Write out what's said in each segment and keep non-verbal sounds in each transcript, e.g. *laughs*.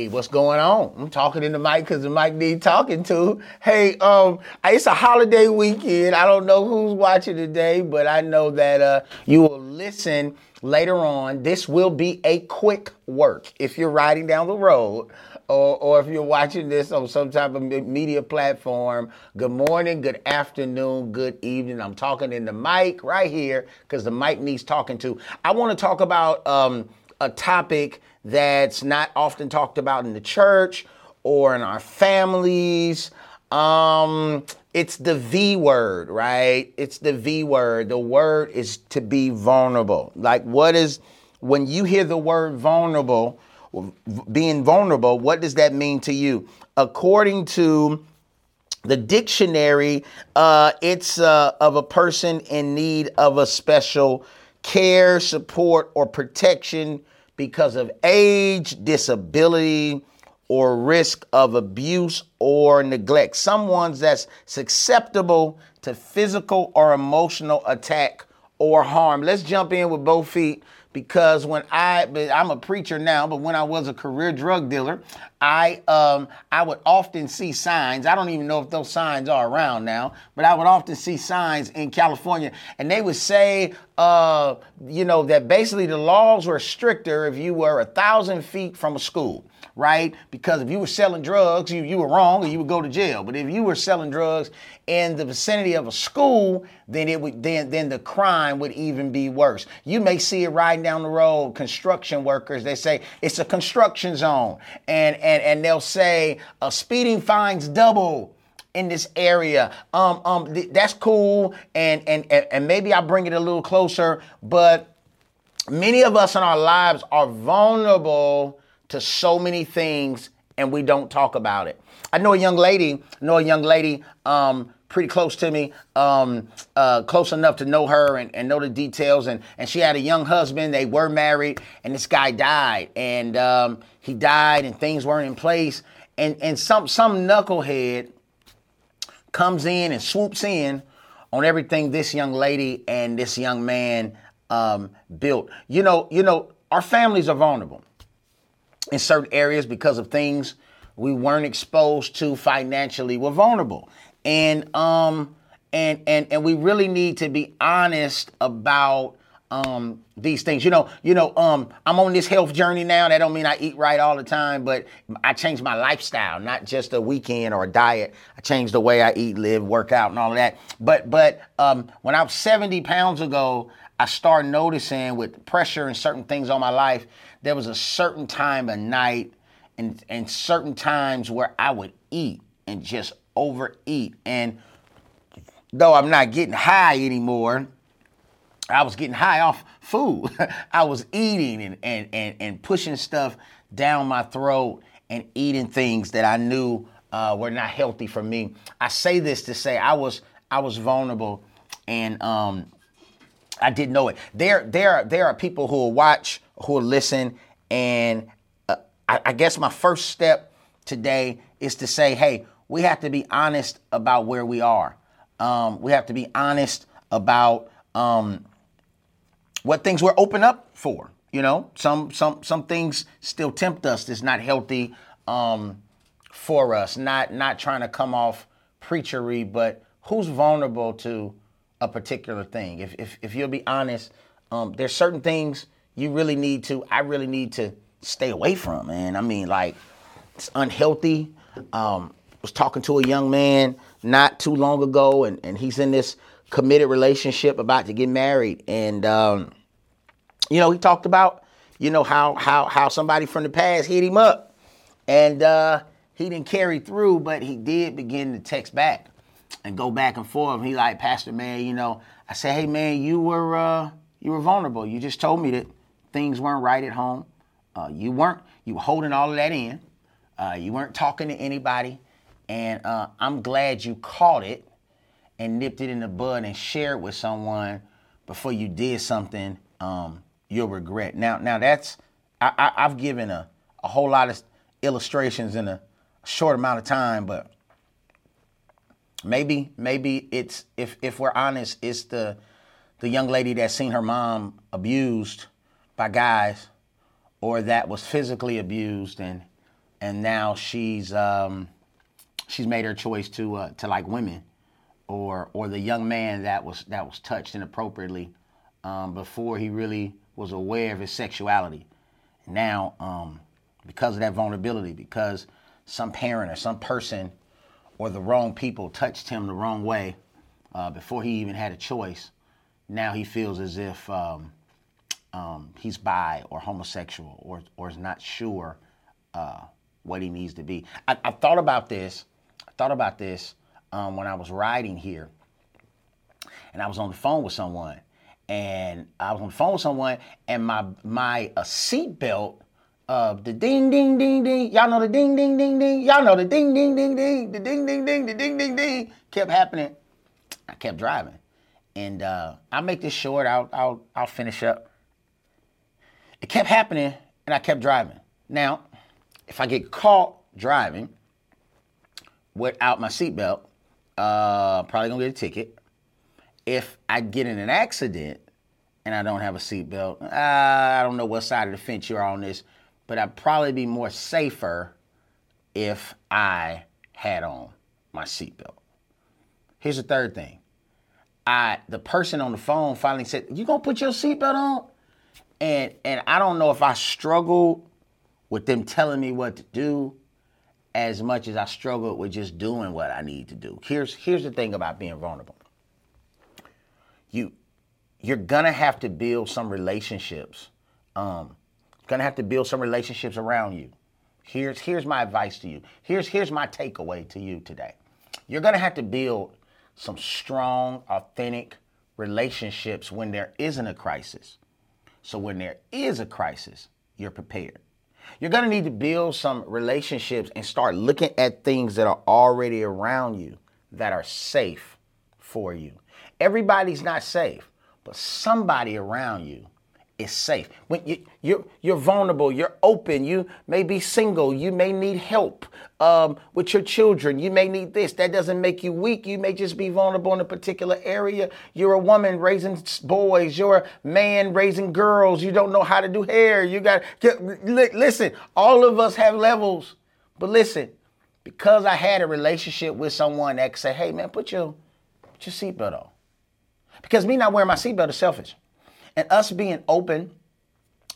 Hey, what's going on? I'm talking in the mic because the mic need talking to. Hey, um, it's a holiday weekend. I don't know who's watching today, but I know that uh, you will listen later on. This will be a quick work if you're riding down the road. Or, or if you're watching this on some type of media platform, good morning, good afternoon, good evening. I'm talking in the mic right here because the mic needs talking to. I want to talk about um, a topic that's not often talked about in the church or in our families. Um, it's the V word, right? It's the V word. The word is to be vulnerable. Like, what is, when you hear the word vulnerable, being vulnerable, what does that mean to you? According to the dictionary, uh, it's uh, of a person in need of a special care, support, or protection because of age, disability, or risk of abuse or neglect. Someone that's susceptible to physical or emotional attack or harm. Let's jump in with both feet because when I I'm a preacher now, but when I was a career drug dealer, I um I would often see signs. I don't even know if those signs are around now, but I would often see signs in California, and they would say, uh, you know, that basically the laws were stricter if you were a thousand feet from a school right? Because if you were selling drugs, you, you were wrong and you would go to jail. But if you were selling drugs in the vicinity of a school, then it would then then the crime would even be worse. You may see it riding down the road, construction workers, they say it's a construction zone. And and and they'll say uh, speeding fines double in this area. Um, um, th- that's cool, and, and and maybe I bring it a little closer. But many of us in our lives are vulnerable to so many things and we don't talk about it. I know a young lady, know a young lady um, pretty close to me, um, uh, close enough to know her and, and, know the details. And, and she had a young husband. They were married, and this guy died. And um, he died, and things weren't in place. And, and some, some knucklehead comes in and swoops in on everything this young lady and this young man um, built. You know, you know, our families are vulnerable in certain areas because of things we weren't exposed to financially. We're vulnerable. And um and and and we really need to be honest about um, these things. You know, you know, um, I'm on this health journey now. That don't mean I eat right all the time, but I changed my lifestyle, not just a weekend or a diet. I changed the way I eat, live, work out, and all of that. But but um, when I was 70 pounds ago, I started noticing with pressure and certain things on my life, there was a certain time of night and, and certain times where I would eat and just overeat. And though I'm not getting high anymore, I was getting high off food. *laughs* I was eating and, and, and, and pushing stuff down my throat and eating things that I knew uh, were not healthy for me. I say this to say I was I was vulnerable and um, I didn't know it. There, there, there are people who will watch, who will listen, and uh, I, I guess my first step today is to say, hey, we have to be honest about where we are. Um, we have to be honest about um, what things we're open up for. You know, some some some things still tempt us. That's not healthy um, for us. Not not trying to come off preachery, but who's vulnerable to a particular thing. If if, if you'll be honest, um, there's certain things you really need to. I really need to stay away from, man. I mean, like it's unhealthy. Um, was talking to a young man not too long ago, and, and he's in this committed relationship about to get married, and um, you know he talked about you know how how how somebody from the past hit him up, and uh, he didn't carry through, but he did begin to text back and go back and forth. He like, Pastor, man, you know, I said, hey, man, you were uh, you were vulnerable. You just told me that things weren't right at home. Uh, you weren't. You were holding all of that in. Uh, you weren't talking to anybody, and uh, I'm glad you caught it and nipped it in the bud and shared with someone before you did something um, you'll regret. Now, now that's I, I, have given a, a whole lot of illustrations in a short amount of time, but Maybe, maybe it's if if we're honest, it's the the young lady that seen her mom abused by guys, or that was physically abused and and now she's um, she's made her choice to uh, to like women, or or the young man that was that was touched inappropriately um, before he really was aware of his sexuality. Now, um, because of that vulnerability, because some parent or some person or the wrong people touched him the wrong way uh, before he even had a choice, now he feels as if um, um, he's bi or homosexual or, or is not sure uh, what he needs to be. I, I, thought about this. I thought about this um, when I was riding here, and I was on the phone with someone, and I was on the phone with someone, and my my uh, seatbelt. Uh, the ding ding ding ding, y'all know the ding ding ding ding, y'all know the ding ding ding ding, the ding ding ding, the ding ding ding kept happening. I kept driving, and uh, I'll make this short. I'll I'll I'll finish up. It kept happening, and I kept driving. Now, if I get caught driving without my seatbelt, uh, probably gonna get a ticket. If I get in an accident and I don't have a seatbelt, uh, I don't know what side of the fence you're on this, but I'd probably be more safer if I had on my seatbelt. Here's the third thing. I the person on the phone finally said, "You gonna put your seatbelt on?" And and I don't know if I struggled with them telling me what to do as much as I struggled with just doing what I need to do. Here's here's the thing about being vulnerable. You you're gonna have to build some relationships. Um, gonna have to build some relationships around you. Here's here's my advice to you. Here's here's my takeaway to you today. You're gonna have to build some strong, authentic relationships when there isn't a crisis. So when there is a crisis, you're prepared. You're going to need to build some relationships and start looking at things that are already around you that are safe for you. Everybody's not safe, but somebody around you is safe. When you, you're, you're vulnerable, you're open, you may be single, you may need help um, with your children, you may need this. That doesn't make you weak. You may just be vulnerable in a particular area. You're a woman raising boys, you're a man raising girls, you don't know how to do hair. You got, get, listen, all of us have levels, but listen, because I had a relationship with someone that could say, hey man, put your, put your seatbelt on. Because me not wearing my seatbelt is selfish. And us being open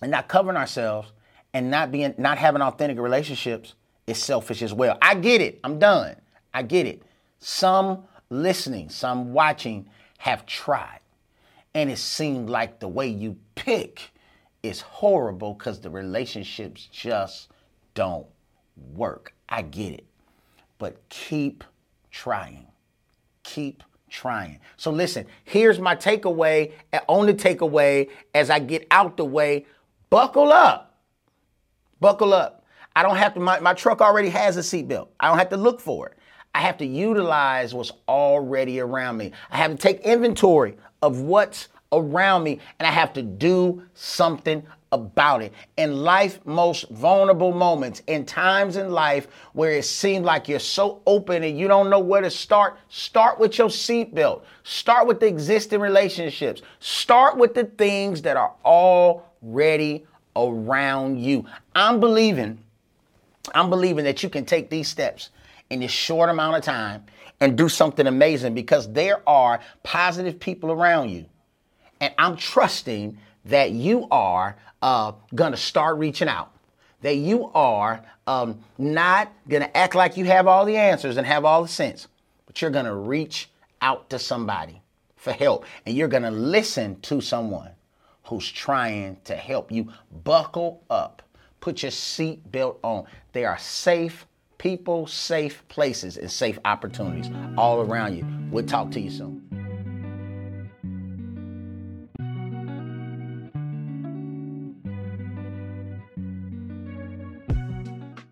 and not covering ourselves and not being not having authentic relationships is selfish as well. I get it. I'm done. I get it. Some listening, some watching have tried. And it seemed like the way you pick is horrible because the relationships just don't work. I get it. But keep trying. Keep trying. So listen, here's my takeaway, only takeaway as I get out the way. Buckle up. Buckle up. I don't have to, my, my truck already has a seatbelt. I don't have to look for it. I have to utilize what's already around me. I have to take inventory of what's around me and I have to do something about it. In life, most vulnerable moments, in times in life where it seems like you're so open and you don't know where to start, start with your seatbelt. Start with the existing relationships. Start with the things that are already around you. I'm believing, I'm believing that you can take these steps in this short amount of time and do something amazing because there are positive people around you. And I'm trusting that you are uh, gonna start reaching out. That you are um, not gonna act like you have all the answers and have all the sense, but you're gonna reach out to somebody for help and you're gonna listen to someone who's trying to help you. Buckle up, put your seat belt on. There are safe people, safe places, and safe opportunities all around you. We'll talk to you soon.